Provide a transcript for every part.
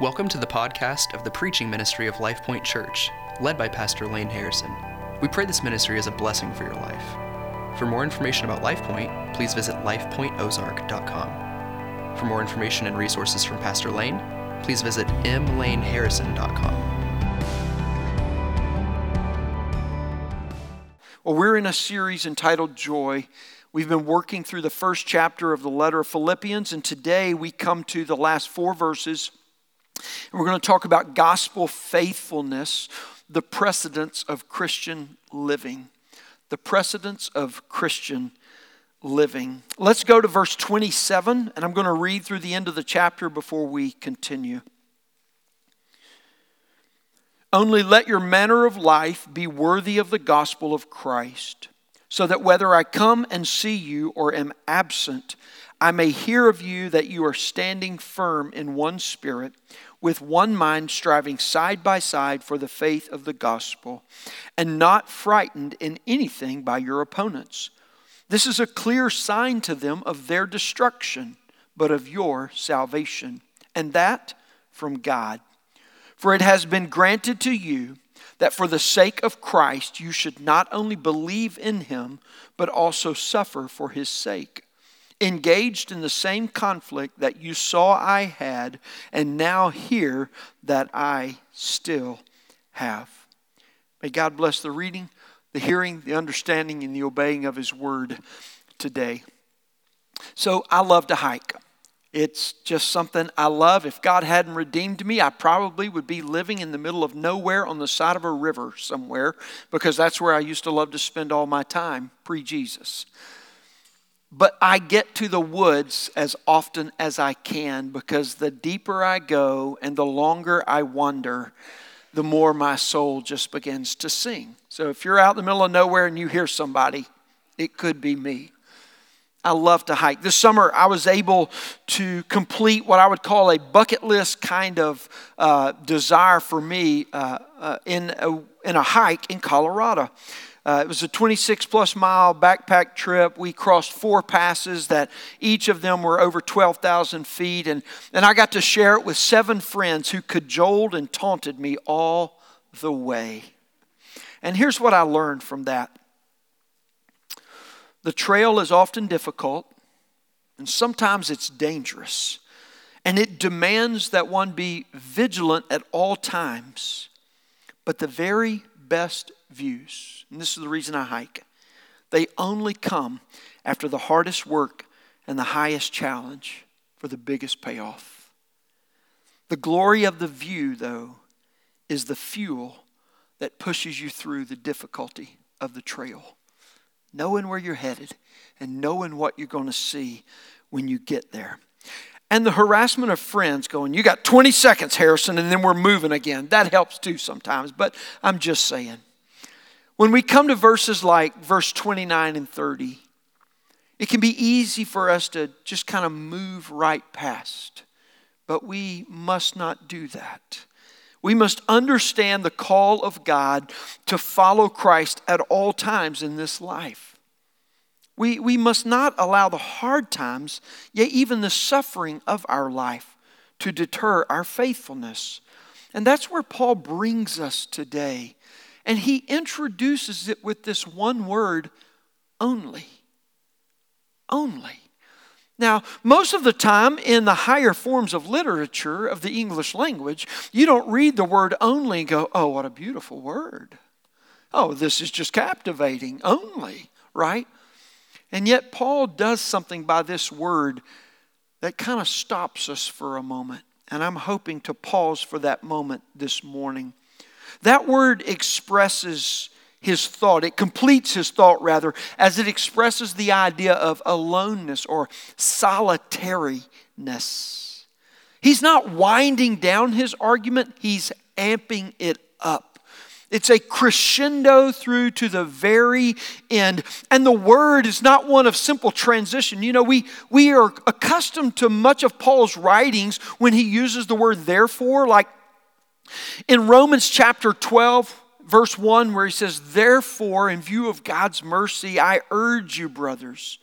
Welcome to the podcast of the preaching ministry of Life Point Church, led by Pastor Lane Harrison. We pray this ministry is a blessing for your life. For more information about Life Point, please visit lifepointozark.com. For more information and resources from Pastor Lane, please visit mlaneharrison.com. Well, we're in a series entitled Joy. We've been working through the first chapter of the letter of Philippians, and today we come to the last four verses and we're going to talk about gospel faithfulness, the precedence of Christian living. The precedence of Christian living. Let's go to verse 27, and I'm going to read through the end of the chapter before we continue. Only let your manner of life be worthy of the gospel of Christ, so that whether I come and see you or am absent, I may hear of you that you are standing firm in one spirit with one mind, striving side by side for the faith of the gospel, and not frightened in anything by your opponents. This is a clear sign to them of their destruction, but of your salvation, and that from God. For it has been granted to you that for the sake of Christ you should not only believe in him, but also suffer for his sake engaged in the same conflict that you saw I had and now hear that I still have. May God bless the reading, the hearing, the understanding, and the obeying of His word today. So, I love to hike. It's just something I love. If God hadn't redeemed me, I probably would be living in the middle of nowhere on the side of a river somewhere because that's where I used to love to spend all my time pre Jesus. But I get to the woods as often as I can because the deeper I go and the longer I wander, the more my soul just begins to sing. So if you're out in the middle of nowhere and you hear somebody, it could be me. I love to hike. This summer, I was able to complete what I would call a bucket list kind of uh, desire for me uh, uh, in, a, in a hike in Colorado. Uh, it was a 26 plus mile backpack trip. We crossed four passes that each of them were over 12,000 feet. And, and I got to share it with seven friends who cajoled and taunted me all the way. And here's what I learned from that the trail is often difficult, and sometimes it's dangerous. And it demands that one be vigilant at all times. But the very best views, and this is the reason I hike, they only come after the hardest work and the highest challenge for the biggest payoff. The glory of the view, though, is the fuel that pushes you through the difficulty of the trail. Knowing where you're headed and knowing what you're going to see when you get there. And the harassment of friends going, You got 20 seconds, Harrison, and then we're moving again. That helps too sometimes, but I'm just saying. When we come to verses like verse 29 and 30, it can be easy for us to just kind of move right past, but we must not do that. We must understand the call of God to follow Christ at all times in this life. We, we must not allow the hard times, yet even the suffering of our life, to deter our faithfulness. And that's where Paul brings us today and he introduces it with this one word only. Only. Now, most of the time in the higher forms of literature of the English language, you don't read the word only and go, oh, what a beautiful word. Oh, this is just captivating. Only, right? And yet, Paul does something by this word that kind of stops us for a moment. And I'm hoping to pause for that moment this morning. That word expresses his thought. It completes his thought, rather, as it expresses the idea of aloneness or solitariness. He's not winding down his argument, he's amping it up. It's a crescendo through to the very end. And the word is not one of simple transition. You know, we, we are accustomed to much of Paul's writings when he uses the word therefore, like in Romans chapter 12, verse 1, where he says, Therefore, in view of God's mercy, I urge you, brothers,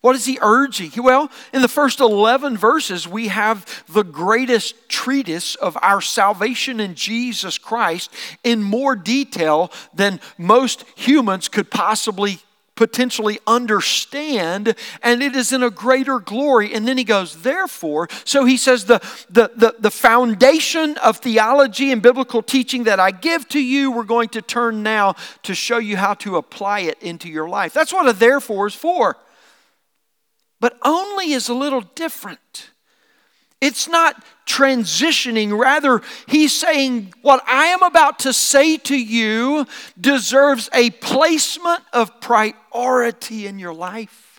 What is he urging? Well, in the first 11 verses, we have the greatest treatise of our salvation in Jesus Christ in more detail than most humans could possibly potentially understand, and it is in a greater glory. And then he goes, therefore, so he says, the, the, the, the foundation of theology and biblical teaching that I give to you, we're going to turn now to show you how to apply it into your life. That's what a therefore is for. But only is a little different. It's not transitioning. Rather, he's saying, What I am about to say to you deserves a placement of priority in your life.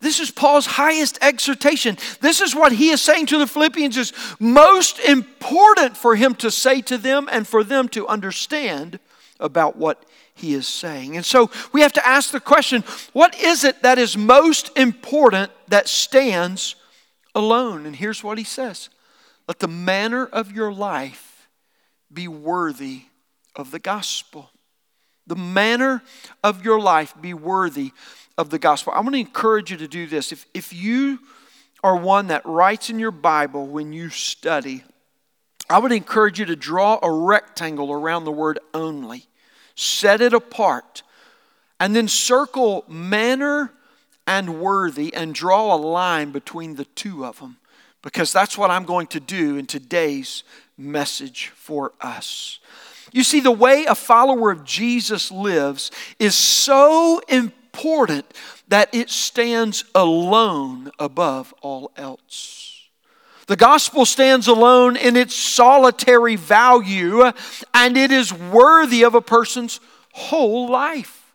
This is Paul's highest exhortation. This is what he is saying to the Philippians is most important for him to say to them and for them to understand about what he is saying. And so we have to ask the question what is it that is most important that stands alone? And here's what he says Let the manner of your life be worthy of the gospel. The manner of your life be worthy of the gospel. I want to encourage you to do this. If, if you are one that writes in your Bible when you study, I would encourage you to draw a rectangle around the word only set it apart, and then circle manner and worthy and draw a line between the two of them because that's what I'm going to do in today's message for us. You see, the way a follower of Jesus lives is so important that it stands alone above all else. The gospel stands alone in its solitary value, and it is worthy of a person's whole life.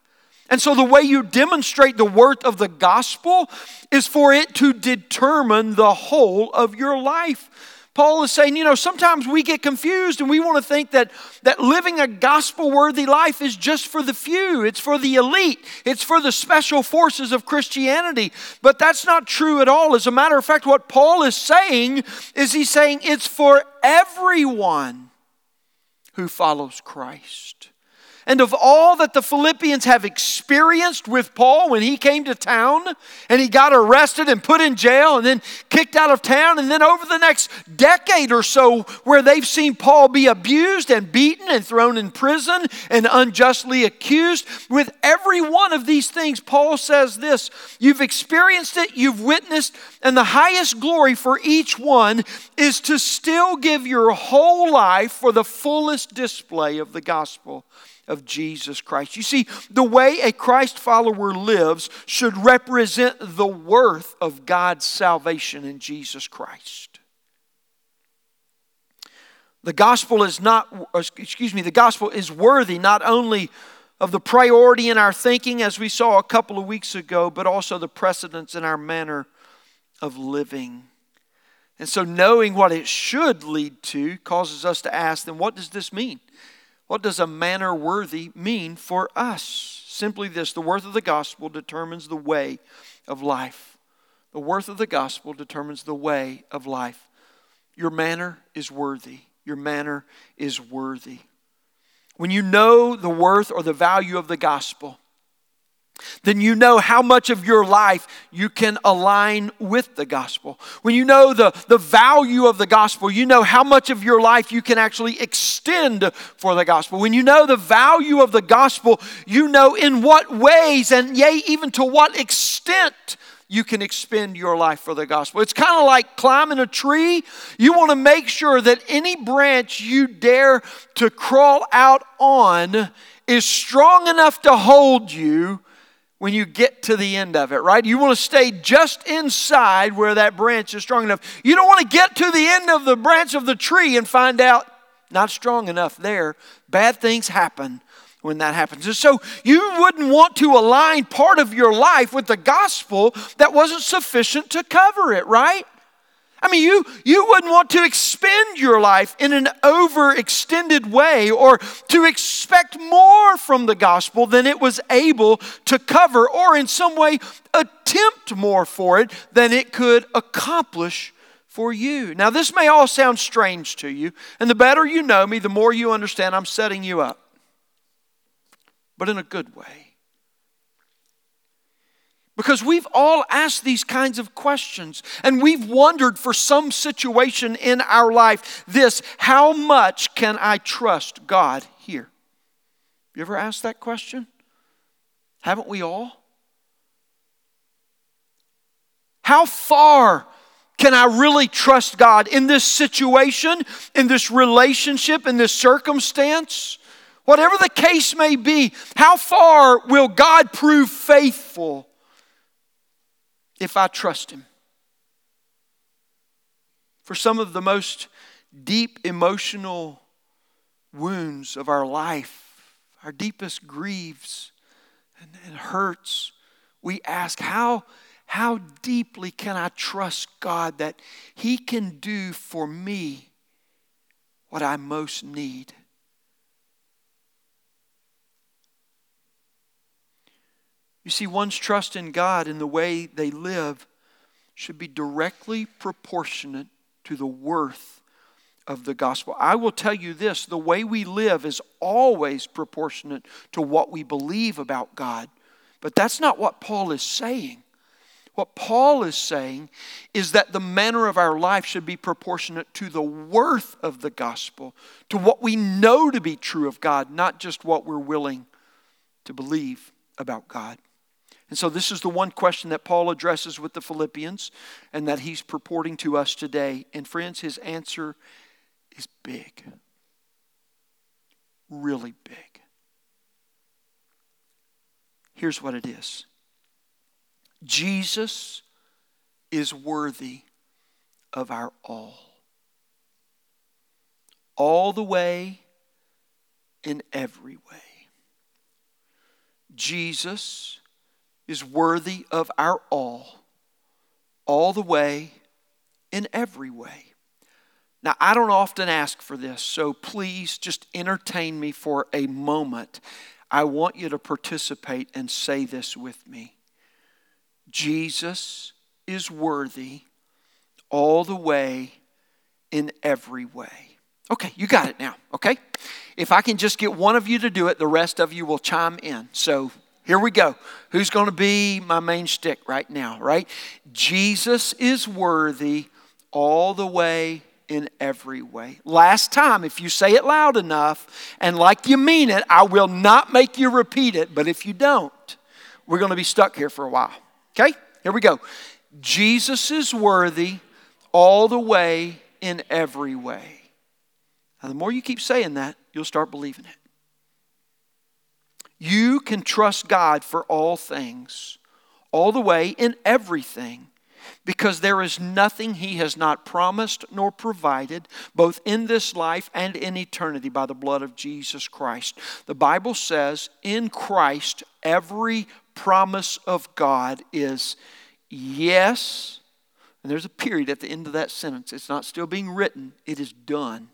And so, the way you demonstrate the worth of the gospel is for it to determine the whole of your life. Paul is saying, you know, sometimes we get confused and we want to think that, that living a gospel worthy life is just for the few, it's for the elite, it's for the special forces of Christianity. But that's not true at all. As a matter of fact, what Paul is saying is he's saying it's for everyone who follows Christ. And of all that the Philippians have experienced with Paul when he came to town and he got arrested and put in jail and then kicked out of town, and then over the next decade or so, where they've seen Paul be abused and beaten and thrown in prison and unjustly accused, with every one of these things, Paul says this You've experienced it, you've witnessed, and the highest glory for each one is to still give your whole life for the fullest display of the gospel of Jesus Christ. You see, the way a Christ follower lives should represent the worth of God's salvation in Jesus Christ. The gospel is not, excuse me, the gospel is worthy not only of the priority in our thinking, as we saw a couple of weeks ago, but also the precedence in our manner of living. And so, knowing what it should lead to causes us to ask then, what does this mean? What does a manner worthy mean for us? Simply this the worth of the gospel determines the way of life. The worth of the gospel determines the way of life. Your manner is worthy. Your manner is worthy. When you know the worth or the value of the gospel, then you know how much of your life you can align with the gospel. When you know the, the value of the gospel, you know how much of your life you can actually extend for the gospel. When you know the value of the gospel, you know in what ways and yea, even to what extent you can expend your life for the gospel. It's kind of like climbing a tree. You want to make sure that any branch you dare to crawl out on is strong enough to hold you when you get to the end of it, right? You want to stay just inside where that branch is strong enough. You don't want to get to the end of the branch of the tree and find out not strong enough there. Bad things happen when that happens. And so you wouldn't want to align part of your life with the gospel that wasn't sufficient to cover it, right? I mean, you, you wouldn't want to expend your life in an overextended way or to expect more from the gospel than it was able to cover, or in some way attempt more for it than it could accomplish for you. Now, this may all sound strange to you, and the better you know me, the more you understand I'm setting you up, but in a good way. Because we've all asked these kinds of questions and we've wondered for some situation in our life this how much can I trust God here? You ever asked that question? Haven't we all? How far can I really trust God in this situation, in this relationship, in this circumstance? Whatever the case may be, how far will God prove faithful if I trust Him? For some of the most deep emotional wounds of our life, our deepest griefs and, and hurts, we ask, how, how deeply can I trust God that He can do for me what I most need? You see, one's trust in God and the way they live should be directly proportionate to the worth of the gospel. I will tell you this the way we live is always proportionate to what we believe about God. But that's not what Paul is saying. What Paul is saying is that the manner of our life should be proportionate to the worth of the gospel, to what we know to be true of God, not just what we're willing to believe about God. And so, this is the one question that Paul addresses with the Philippians and that he's purporting to us today. And, friends, his answer is big. Really big. Here's what it is Jesus is worthy of our all. All the way, in every way. Jesus is worthy of our all, all the way, in every way. Now, I don't often ask for this, so please just entertain me for a moment. I want you to participate and say this with me Jesus is worthy all the way, in every way. Okay, you got it now, okay? If I can just get one of you to do it, the rest of you will chime in. So here we go. Who's going to be my main stick right now, right? Jesus is worthy all the way in every way. Last time, if you say it loud enough and like you mean it, I will not make you repeat it. But if you don't, we're going to be stuck here for a while. Okay? Here we go. Jesus is worthy all the way in every way. Now, the more you keep saying that, you'll start believing it. You can trust God for all things, all the way in everything, because there is nothing He has not promised nor provided, both in this life and in eternity, by the blood of Jesus Christ. The Bible says, in Christ, every promise of God is yes. And there's a period at the end of that sentence. It's not still being written, it is done.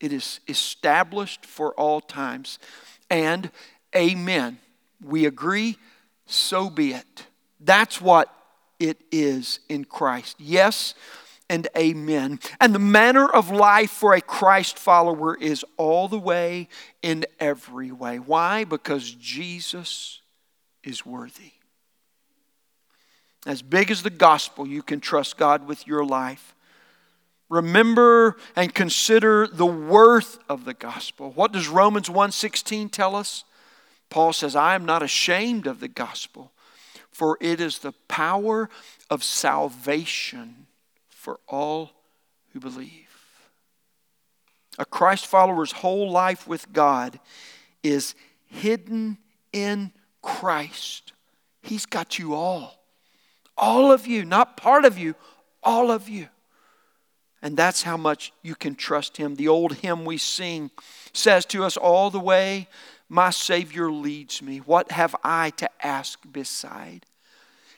It is established for all times. And Amen. We agree, so be it. That's what it is in Christ. Yes and amen. And the manner of life for a Christ follower is all the way in every way. Why? Because Jesus is worthy. As big as the gospel, you can trust God with your life. Remember and consider the worth of the gospel. What does Romans 1:16 tell us? Paul says, I am not ashamed of the gospel, for it is the power of salvation for all who believe. A Christ follower's whole life with God is hidden in Christ. He's got you all. All of you, not part of you, all of you. And that's how much you can trust Him. The old hymn we sing says to us all the way my Savior leads me. What have I to ask beside?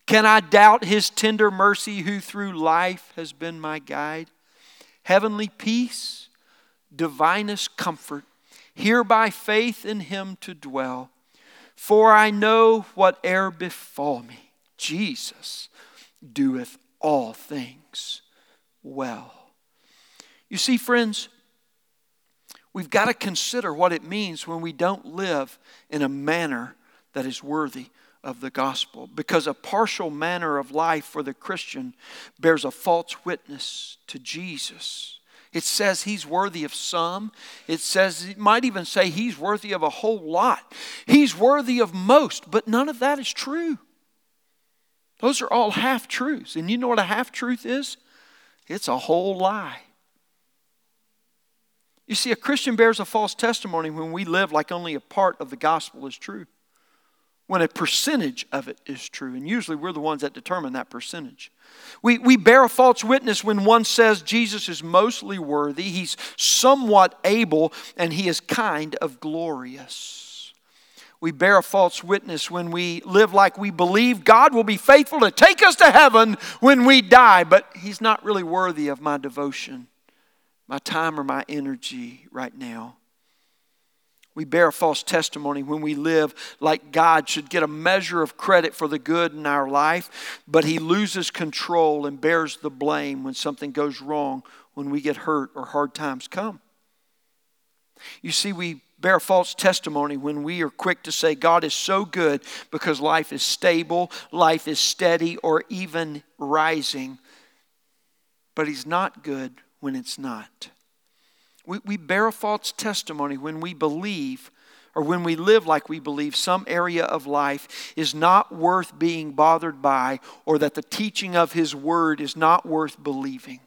Can I doubt His tender mercy who through life has been my guide? Heavenly peace, divinest comfort, here by faith in Him to dwell. For I know whate'er befall me, Jesus doeth all things well. You see, friends, We've got to consider what it means when we don't live in a manner that is worthy of the gospel because a partial manner of life for the Christian bears a false witness to Jesus. It says he's worthy of some. It says, it might even say he's worthy of a whole lot. He's worthy of most, but none of that is true. Those are all half truths. And you know what a half truth is? It's a whole lie. You see, a Christian bears a false testimony when we live like only a part of the gospel is true, when a percentage of it is true. And usually we're the ones that determine that percentage. We, we bear a false witness when one says Jesus is mostly worthy, he's somewhat able, and he is kind of glorious. We bear a false witness when we live like we believe God will be faithful to take us to heaven when we die, but he's not really worthy of my devotion my time or my energy right now. We bear a false testimony when we live like God should get a measure of credit for the good in our life, but He loses control and bears the blame when something goes wrong, when we get hurt or hard times come. You see, we bear false testimony when we are quick to say God is so good because life is stable, life is steady, or even rising. But He's not good when it's not. We, we bear a false testimony when we believe or when we live like we believe some area of life is not worth being bothered by or that the teaching of His Word is not worth believing.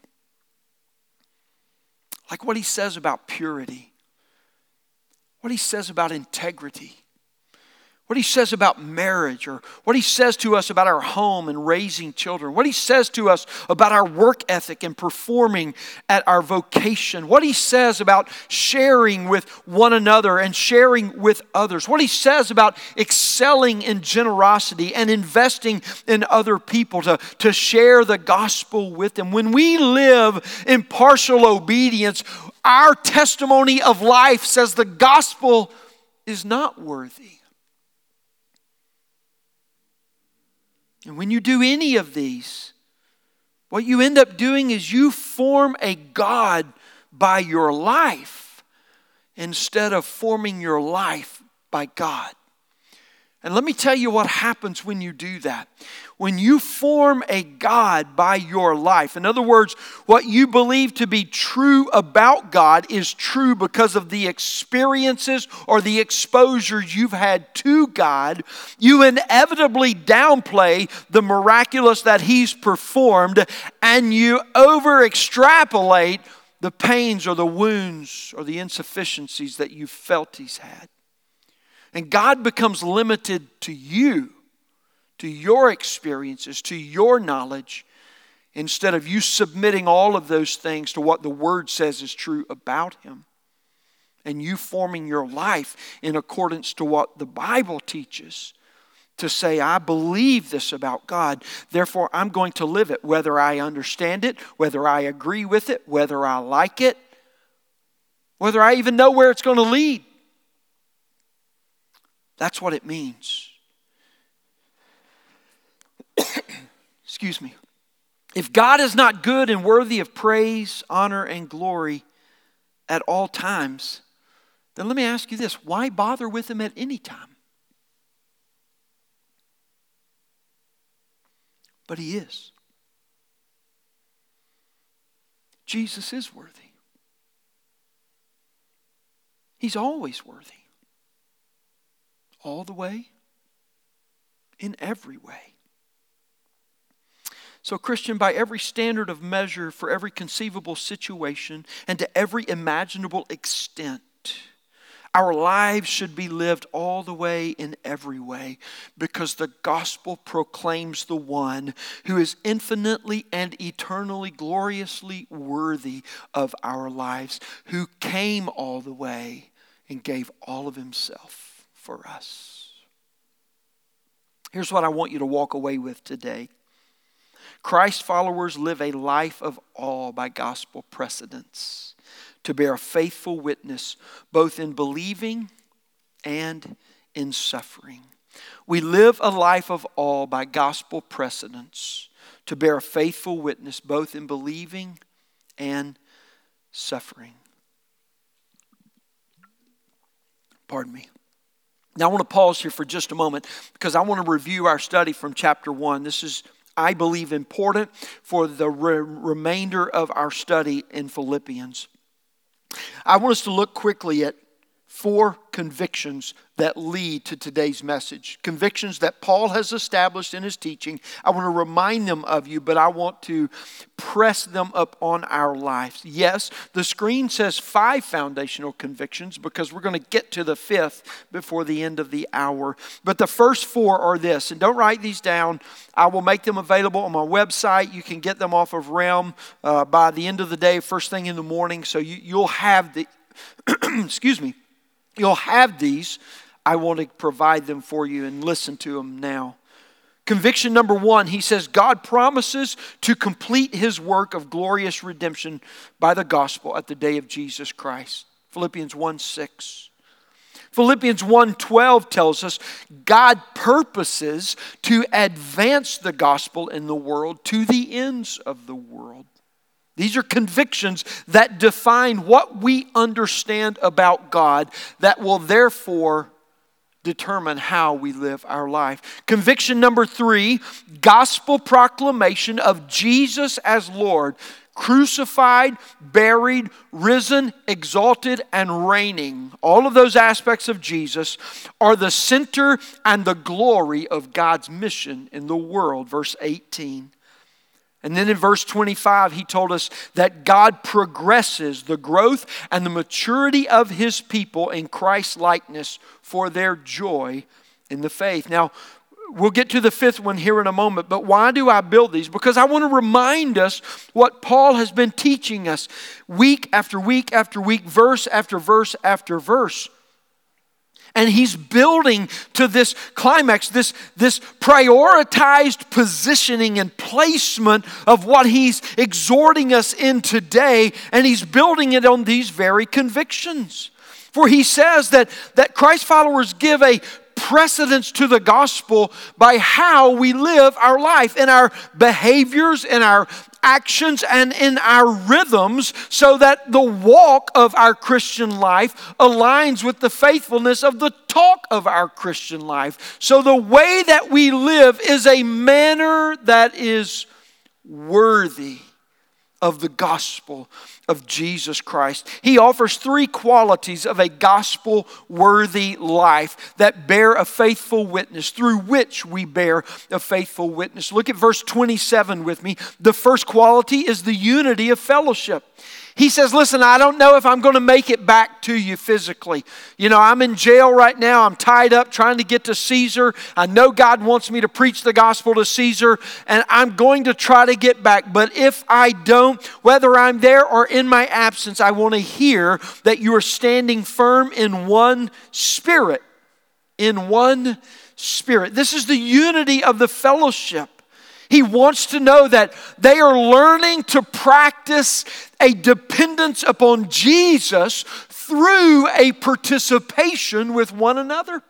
Like what He says about purity, what He says about integrity what he says about marriage, or what he says to us about our home and raising children, what he says to us about our work ethic and performing at our vocation, what he says about sharing with one another and sharing with others, what he says about excelling in generosity and investing in other people to, to share the gospel with them. When we live in partial obedience, our testimony of life says the gospel is not worthy. And when you do any of these, what you end up doing is you form a God by your life instead of forming your life by God. And let me tell you what happens when you do that. When you form a God by your life, in other words, what you believe to be true about God is true because of the experiences or the exposures you've had to God, you inevitably downplay the miraculous that He's performed and you over extrapolate the pains or the wounds or the insufficiencies that you felt He's had. And God becomes limited to you, to your experiences, to your knowledge, instead of you submitting all of those things to what the Word says is true about Him. And you forming your life in accordance to what the Bible teaches to say, I believe this about God, therefore I'm going to live it, whether I understand it, whether I agree with it, whether I like it, whether I even know where it's going to lead. That's what it means. Excuse me. If God is not good and worthy of praise, honor, and glory at all times, then let me ask you this why bother with Him at any time? But He is. Jesus is worthy. He's always worthy all the way, in every way. So, Christian, by every standard of measure for every conceivable situation and to every imaginable extent, our lives should be lived all the way in every way because the gospel proclaims the one who is infinitely and eternally gloriously worthy of our lives, who came all the way and gave all of himself for us. Here's what I want you to walk away with today Christ followers live a life of awe by gospel precedence to bear a faithful witness both in believing and in suffering. We live a life of awe by gospel precedence to bear a faithful witness both in believing and suffering. Pardon me. Now, I want to pause here for just a moment because I want to review our study from chapter 1. This is, I believe, important for the re- remainder of our study in Philippians. I want us to look quickly at four convictions that lead to today's message. Convictions that Paul has established in his teaching. I want to remind them of you, but I want to press them up on our lives. Yes, the screen says five foundational convictions because we're going to get to the fifth before the end of the hour. But the first four are this, and don't write these down. I will make them available on my website. You can get them off of Realm uh, by the end of the day, first thing in the morning. So you, you'll have the, excuse me, you'll have these. I want to provide them for you and listen to them now. Conviction number one, he says, God promises to complete his work of glorious redemption by the gospel at the day of Jesus Christ. Philippians 1 6. Philippians 1:12 tells us God purposes to advance the gospel in the world to the ends of the world. These are convictions that define what we understand about God that will therefore determine how we live our life. Conviction number three gospel proclamation of Jesus as Lord, crucified, buried, risen, exalted, and reigning. All of those aspects of Jesus are the center and the glory of God's mission in the world. Verse 18. And then in verse 25, he told us that God progresses the growth and the maturity of his people in Christ's likeness for their joy in the faith. Now, we'll get to the fifth one here in a moment, but why do I build these? Because I want to remind us what Paul has been teaching us week after week after week, verse after verse after verse. And he's building to this climax, this, this prioritized positioning and placement of what he's exhorting us in today. And he's building it on these very convictions. For he says that, that Christ followers give a precedence to the gospel by how we live our life in our behaviors, in our actions and in our rhythms so that the walk of our Christian life aligns with the faithfulness of the talk of our Christian life. So the way that we live is a manner that is worthy of the gospel of Jesus Christ. He offers three qualities of a gospel worthy life that bear a faithful witness, through which we bear a faithful witness. Look at verse 27 with me. The first quality is the unity of fellowship. He says, Listen, I don't know if I'm going to make it back to you physically. You know, I'm in jail right now. I'm tied up trying to get to Caesar. I know God wants me to preach the gospel to Caesar, and I'm going to try to get back. But if I don't, whether I'm there or in my absence, I want to hear that you are standing firm in one spirit. In one spirit. This is the unity of the fellowship. He wants to know that they are learning to practice a dependence upon Jesus through a participation with one another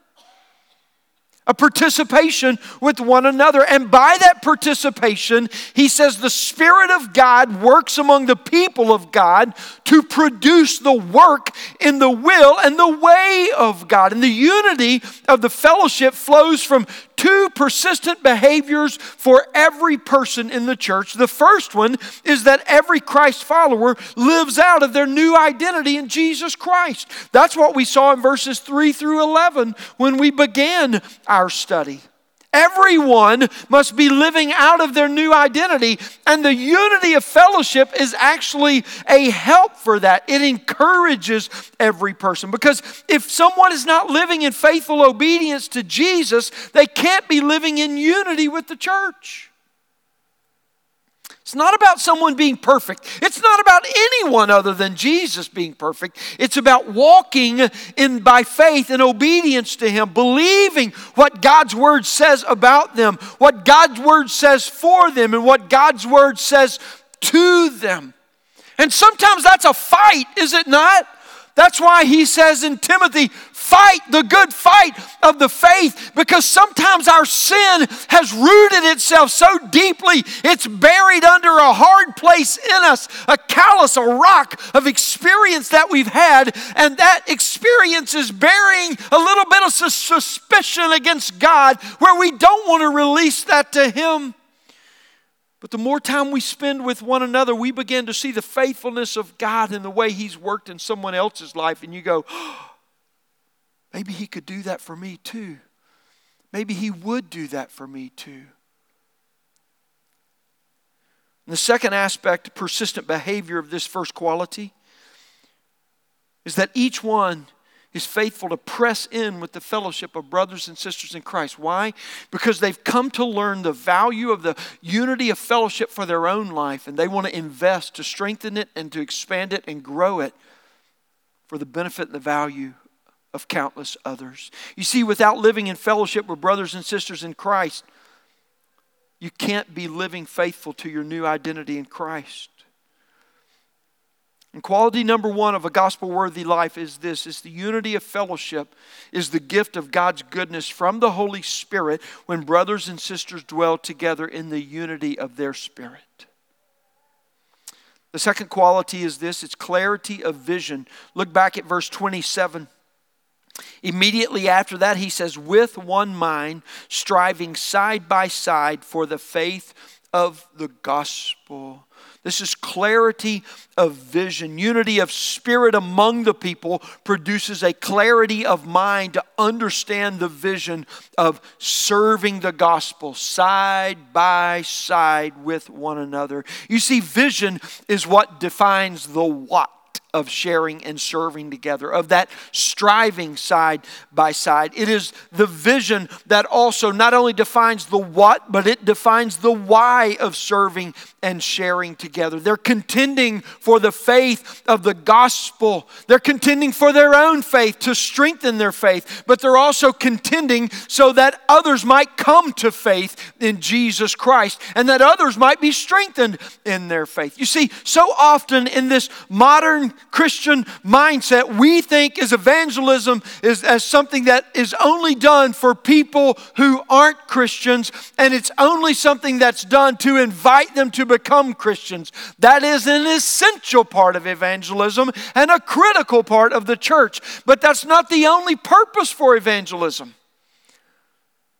a participation with one another. And by that participation, he says the Spirit of God works among the people of God to produce the work in the will and the way of God. And the unity of the fellowship flows from two persistent behaviors for every person in the church. The first one is that every Christ follower lives out of their new identity in Jesus Christ. That's what we saw in verses 3 through 11 when we began our study. Everyone must be living out of their new identity, and the unity of fellowship is actually a help for that. It encourages every person because if someone is not living in faithful obedience to Jesus, they can't be living in unity with the church. It's not about someone being perfect. It's not about anyone other than Jesus being perfect. It's about walking in by faith and obedience to him, believing what God's word says about them, what God's word says for them, and what God's word says to them. And sometimes that's a fight, is it not? That's why he says in Timothy, fight the good fight of the faith, because sometimes our sin has rooted itself so deeply, it's buried under a hard place in us, a callous, a rock of experience that we've had, and that experience is bearing a little bit of suspicion against God where we don't want to release that to Him. But the more time we spend with one another, we begin to see the faithfulness of God and the way He's worked in someone else's life. And you go, oh, maybe He could do that for me too. Maybe He would do that for me too. And the second aspect, persistent behavior of this first quality, is that each one is faithful to press in with the fellowship of brothers and sisters in Christ. Why? Because they've come to learn the value of the unity of fellowship for their own life, and they want to invest to strengthen it and to expand it and grow it for the benefit and the value of countless others. You see, without living in fellowship with brothers and sisters in Christ, you can't be living faithful to your new identity in Christ. And quality number one of a gospel worthy life is this is the unity of fellowship is the gift of God's goodness from the Holy Spirit when brothers and sisters dwell together in the unity of their spirit. The second quality is this it's clarity of vision. Look back at verse 27. Immediately after that, he says, with one mind, striving side by side for the faith of the gospel. This is clarity of vision. Unity of spirit among the people produces a clarity of mind to understand the vision of serving the gospel side by side with one another. You see, vision is what defines the what of sharing and serving together, of that striving side by side. It is the vision that also not only defines the what, but it defines the why of serving and sharing together. They're contending for the faith of the gospel. They're contending for their own faith to strengthen their faith, but they're also contending so that others might come to faith in Jesus Christ and that others might be strengthened in their faith. You see, so often in this modern Christian mindset, we think is evangelism is as something that is only done for people who aren't Christians and it's only something that's done to invite them to become Christians. That is an essential part of evangelism and a critical part of the church. But that's not the only purpose for evangelism.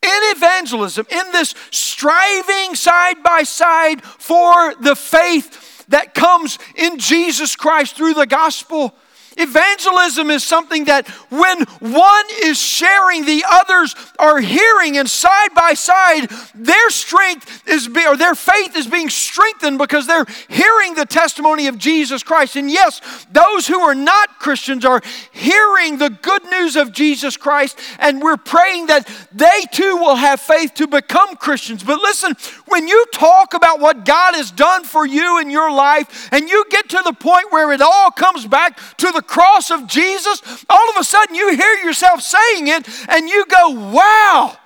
In evangelism, in this striving side by side for the faith that comes in Jesus Christ through the gospel, Evangelism is something that when one is sharing, the others are hearing, and side by side, their strength is be, or their faith is being strengthened because they're hearing the testimony of Jesus Christ. And yes, those who are not Christians are hearing the good news of Jesus Christ, and we're praying that they too will have faith to become Christians. But listen, when you talk about what God has done for you in your life, and you get to the point where it all comes back to the cross of Jesus, all of a sudden you hear yourself saying it and you go, wow,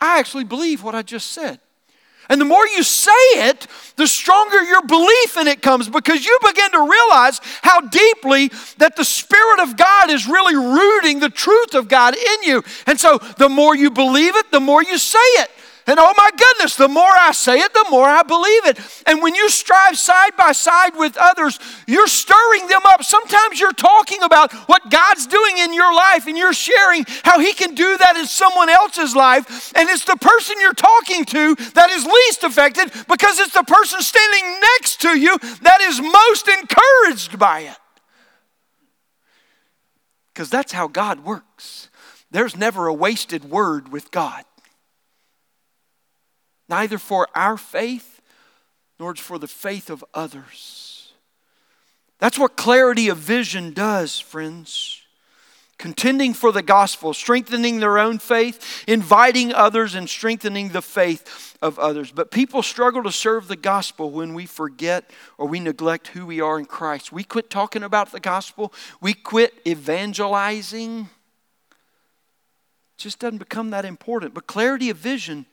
I actually believe what I just said. And the more you say it, the stronger your belief in it comes because you begin to realize how deeply that the Spirit of God is really rooting the truth of God in you. And so the more you believe it, the more you say it. And oh my goodness, the more I say it, the more I believe it. And when you strive side by side with others, you're stirring them up. Sometimes you're talking about what God's doing in your life and you're sharing how He can do that in someone else's life. And it's the person you're talking to that is least affected because it's the person standing next to you that is most encouraged by it. Because that's how God works. There's never a wasted word with God neither for our faith nor for the faith of others. That's what clarity of vision does, friends. Contending for the gospel, strengthening their own faith, inviting others, and strengthening the faith of others. But people struggle to serve the gospel when we forget or we neglect who we are in Christ. We quit talking about the gospel, we quit evangelizing. It just doesn't become that important. But clarity of vision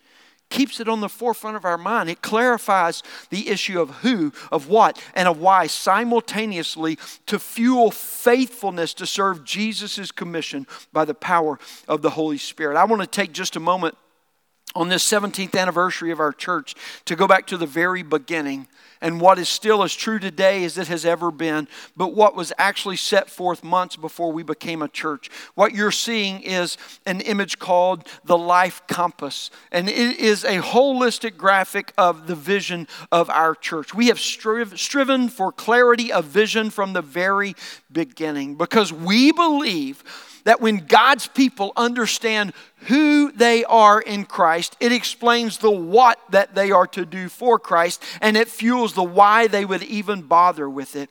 keeps it on the forefront of our mind. It clarifies the issue of who, of what, and of why simultaneously to fuel faithfulness to serve Jesus' commission by the power of the Holy Spirit. I want to take just a moment on this 17th anniversary of our church to go back to the very beginning and what is still as true today as it has ever been, but what was actually set forth months before we became a church. What you're seeing is an image called the Life Compass, and it is a holistic graphic of the vision of our church. We have striv- striven for clarity of vision from the very beginning because we believe that when God's people understand who they are in Christ, it explains the what that they are to do for Christ, and it fuels the why they would even bother with it.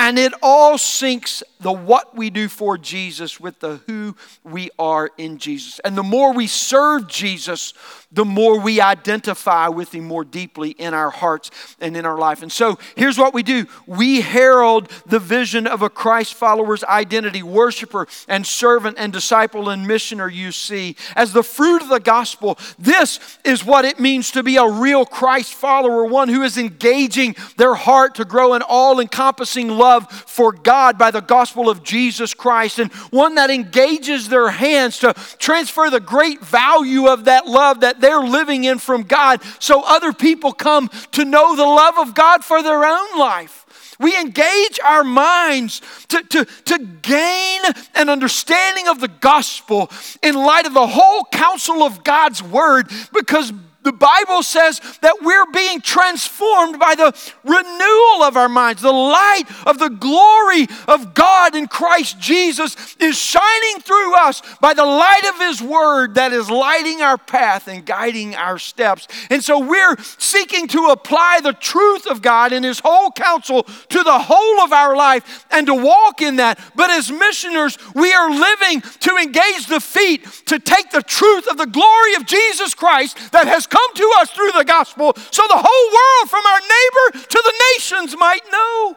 And it all syncs the what we do for Jesus with the who we are in Jesus. And the more we serve Jesus, the more we identify with Him more deeply in our hearts and in our life. And so here's what we do we herald the vision of a Christ follower's identity, worshiper and servant and disciple and missioner, you see. As the fruit of the gospel, this is what it means to be a real Christ follower, one who is engaging their heart to grow in all encompassing love for God by the gospel of Jesus Christ, and one that engages their hands to transfer the great value of that love that they're living in from God so other people come to know the love of God for their own life. We engage our minds to, to, to gain an understanding of the gospel in light of the whole counsel of God's word because the Bible says that we're being transformed by the renewal of our minds. The light of the glory of God in Christ Jesus is shining through us by the light of His Word that is lighting our path and guiding our steps. And so we're seeking to apply the truth of God and His whole counsel to the whole of our life and to walk in that. But as missioners, we are living to engage the feet, to take the truth of the glory of Jesus Christ that has come to us through the gospel so the whole world, from our neighbor to the nations, might know.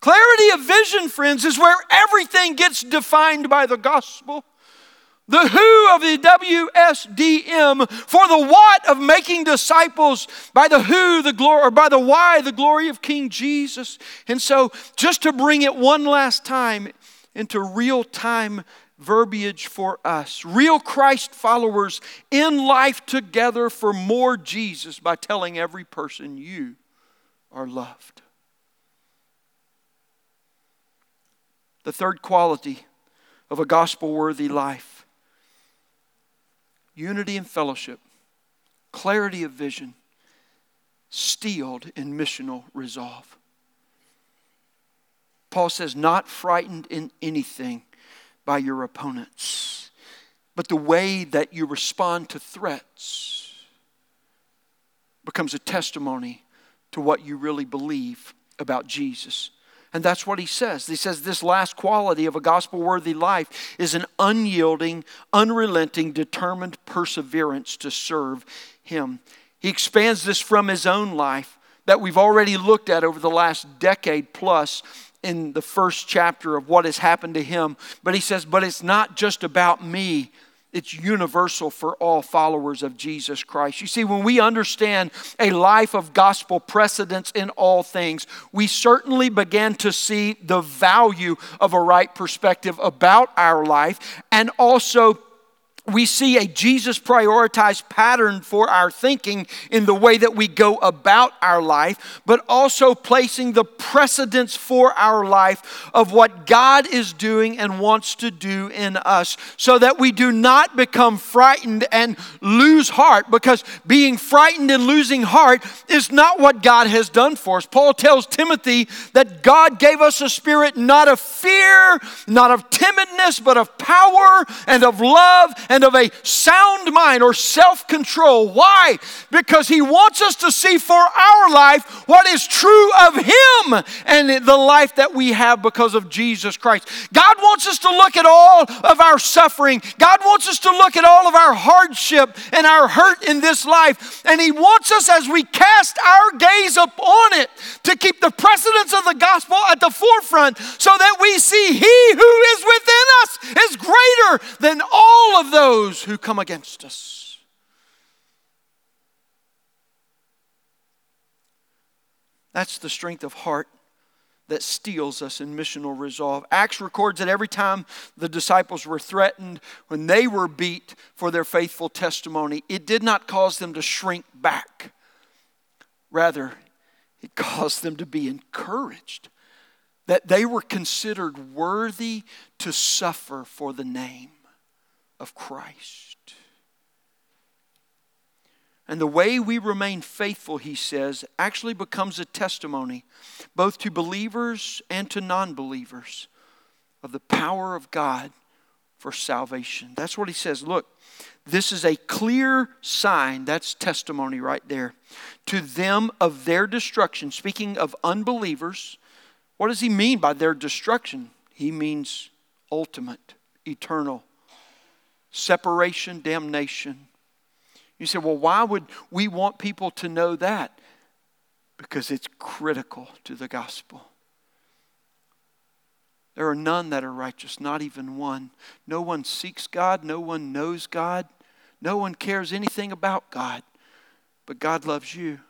Clarity of vision, friends, is where everything gets defined by the gospel. The who of the WSDM for the what of making disciples by the who, the glory, or by the why, the glory of King Jesus. And so, just to bring it one last time into real time verbiage for us. Real Christ followers in life together for more Jesus by telling every person you are loved. The third quality of a gospel worthy life unity and fellowship, clarity of vision, steeled in missional resolve. Paul says, not frightened in anything by your opponents, but the way that you respond to threats becomes a testimony to what you really believe about Jesus. And that's what he says. He says this last quality of a gospel worthy life is an unyielding, unrelenting, determined perseverance to serve him. He expands this from his own life that we've already looked at over the last decade plus in the first chapter of what has happened to him. But he says, But it's not just about me. It's universal for all followers of Jesus Christ. You see, when we understand a life of gospel precedence in all things, we certainly begin to see the value of a right perspective about our life and also we see a Jesus prioritized pattern for our thinking in the way that we go about our life, but also placing the precedence for our life of what God is doing and wants to do in us so that we do not become frightened and lose heart because being frightened and losing heart is not what God has done for us. Paul tells Timothy that God gave us a spirit not of fear, not of timidness, but of power and of love and and of a sound mind or self control. Why? Because He wants us to see for our life what is true of Him and the life that we have because of Jesus Christ. God wants us to look at all of our suffering, God wants us to look at all of our hardship and our hurt in this life. And He wants us, as we cast our gaze upon it, to keep the precedence of the gospel at the forefront so that we see He who is within us is greater than all of those those who come against us. That's the strength of heart that steels us in missional resolve. Acts records that every time the disciples were threatened, when they were beat for their faithful testimony, it did not cause them to shrink back. Rather, it caused them to be encouraged that they were considered worthy to suffer for the name of Christ. And the way we remain faithful, he says, actually becomes a testimony both to believers and to non believers of the power of God for salvation. That's what he says. Look, this is a clear sign, that's testimony right there, to them of their destruction. Speaking of unbelievers, what does he mean by their destruction? He means ultimate, eternal, separation, damnation you say, well, why would we want people to know that? Because it's critical to the gospel. There are none that are righteous, not even one. No one seeks God, no one knows God, no one cares anything about God. But God loves you.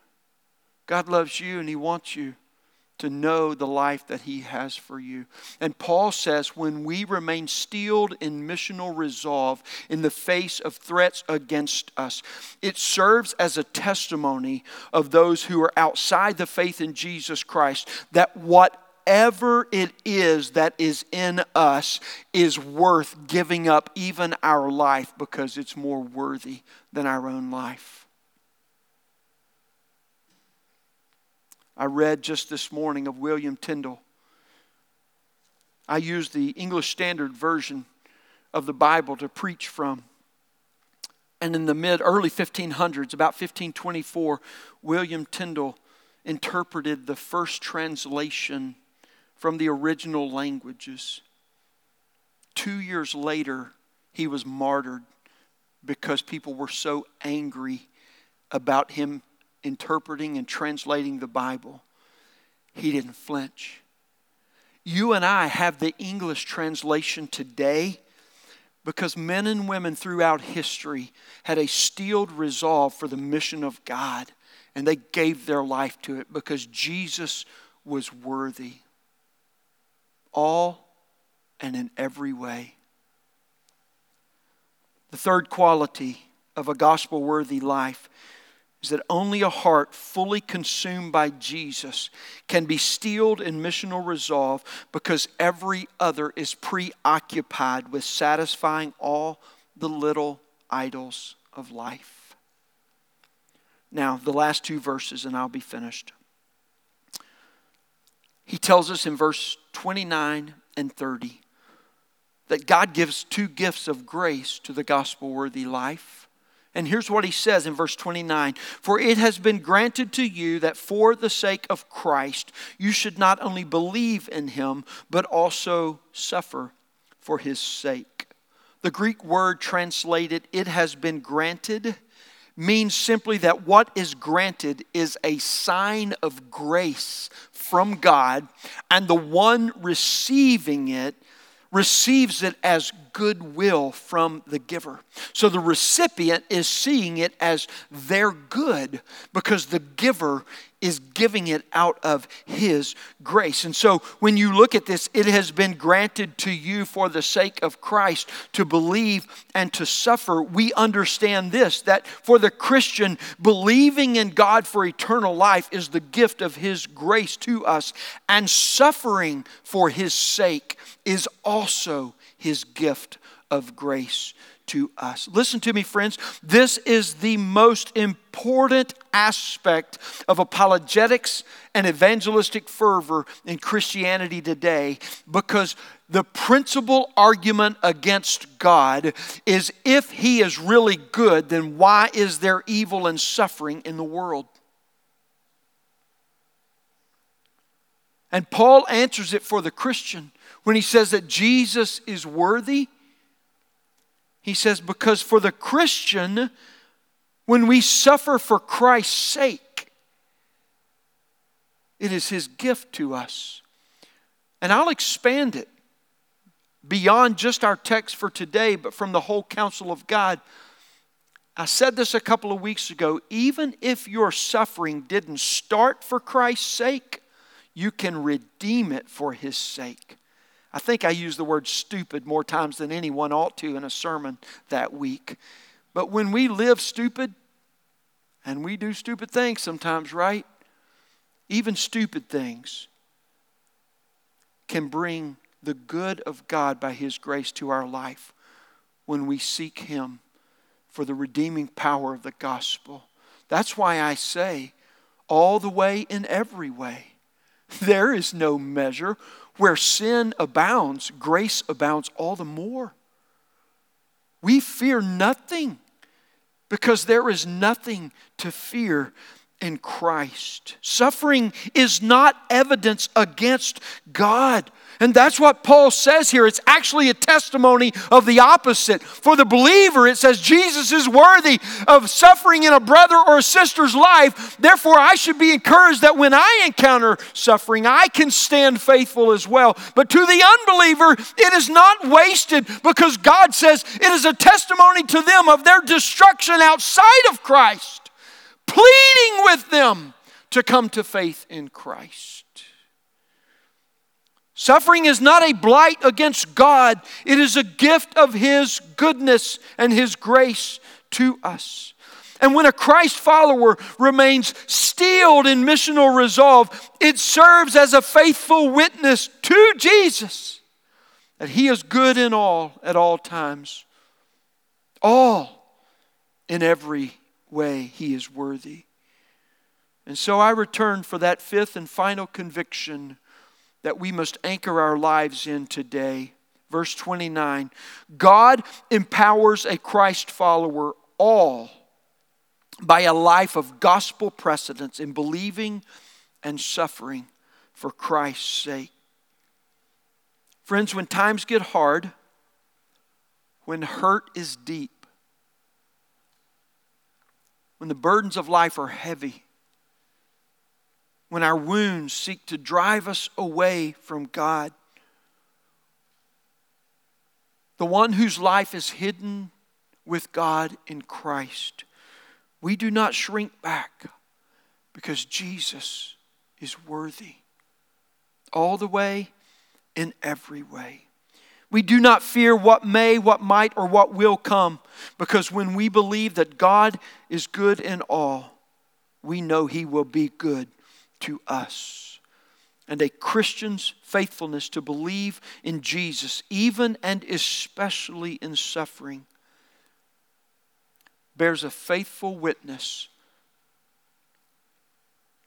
God loves you and He wants you to know the life that He has for you. And Paul says, when we remain steeled in missional resolve in the face of threats against us, it serves as a testimony of those who are outside the faith in Jesus Christ that whatever it is that is in us is worth giving up even our life because it's more worthy than our own life. I read just this morning of William Tyndale. I used the English Standard Version of the Bible to preach from. And in the mid early 1500s, about 1524, William Tyndale interpreted the first translation from the original languages. Two years later, he was martyred because people were so angry about him interpreting and translating the Bible, he didn't flinch. You and I have the English translation today because men and women throughout history had a steeled resolve for the mission of God and they gave their life to it because Jesus was worthy. All and in every way. The third quality of a gospel worthy life is that only a heart fully consumed by Jesus can be steeled in missional resolve because every other is preoccupied with satisfying all the little idols of life. Now, the last two verses, and I'll be finished. He tells us in verse 29 and 30 that God gives two gifts of grace to the gospel worthy life. And here's what he says in verse 29 For it has been granted to you that for the sake of Christ you should not only believe in him, but also suffer for his sake. The Greek word translated, it has been granted, means simply that what is granted is a sign of grace from God, and the one receiving it receives it as goodwill from the giver. So the recipient is seeing it as their good because the giver is giving it out of his grace. And so when you look at this, it has been granted to you for the sake of Christ to believe and to suffer. We understand this that for the Christian, believing in God for eternal life is the gift of his grace to us, and suffering for his sake is also his gift of grace to us. Listen to me, friends. This is the most important aspect of apologetics and evangelistic fervor in Christianity today because the principal argument against God is if He is really good, then why is there evil and suffering in the world? And Paul answers it for the Christian when he says that Jesus is worthy, he says, because for the Christian, when we suffer for Christ's sake, it is his gift to us. And I'll expand it beyond just our text for today, but from the whole counsel of God. I said this a couple of weeks ago. Even if your suffering didn't start for Christ's sake, you can redeem it for His sake. I think I used the word stupid more times than anyone ought to in a sermon that week. But when we live stupid, and we do stupid things sometimes, right? Even stupid things can bring the good of God by His grace to our life when we seek Him for the redeeming power of the gospel. That's why I say, all the way in every way. There is no measure. Where sin abounds, grace abounds all the more. We fear nothing because there is nothing to fear in Christ. Suffering is not evidence against God. And that's what Paul says here. It's actually a testimony of the opposite. For the believer, it says Jesus is worthy of suffering in a brother or a sister's life. Therefore, I should be encouraged that when I encounter suffering, I can stand faithful as well. But to the unbeliever, it is not wasted because God says it is a testimony to them of their destruction outside of Christ, pleading with them to come to faith in Christ. Suffering is not a blight against God, it is a gift of His goodness and His grace to us. And when a Christ follower remains steeled in missional resolve, it serves as a faithful witness to Jesus that He is good in all at all times. All in every way He is worthy. And so I return for that fifth and final conviction that we must anchor our lives in today. Verse 29 God empowers a Christ follower all by a life of gospel precedence in believing and suffering for Christ's sake. Friends, when times get hard, when hurt is deep, when the burdens of life are heavy, when our wounds seek to drive us away from God. The one whose life is hidden with God in Christ. We do not shrink back because Jesus is worthy all the way in every way. We do not fear what may, what might, or what will come because when we believe that God is good in all, we know He will be good to us. And a Christian's faithfulness to believe in Jesus, even and especially in suffering, bears a faithful witness.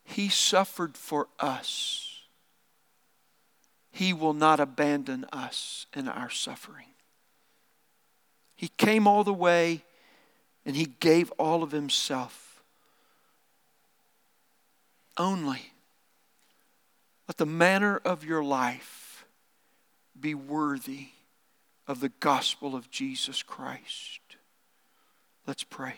He suffered for us. He will not abandon us in our suffering. He came all the way and He gave all of Himself only let the manner of your life be worthy of the gospel of Jesus Christ. Let's pray.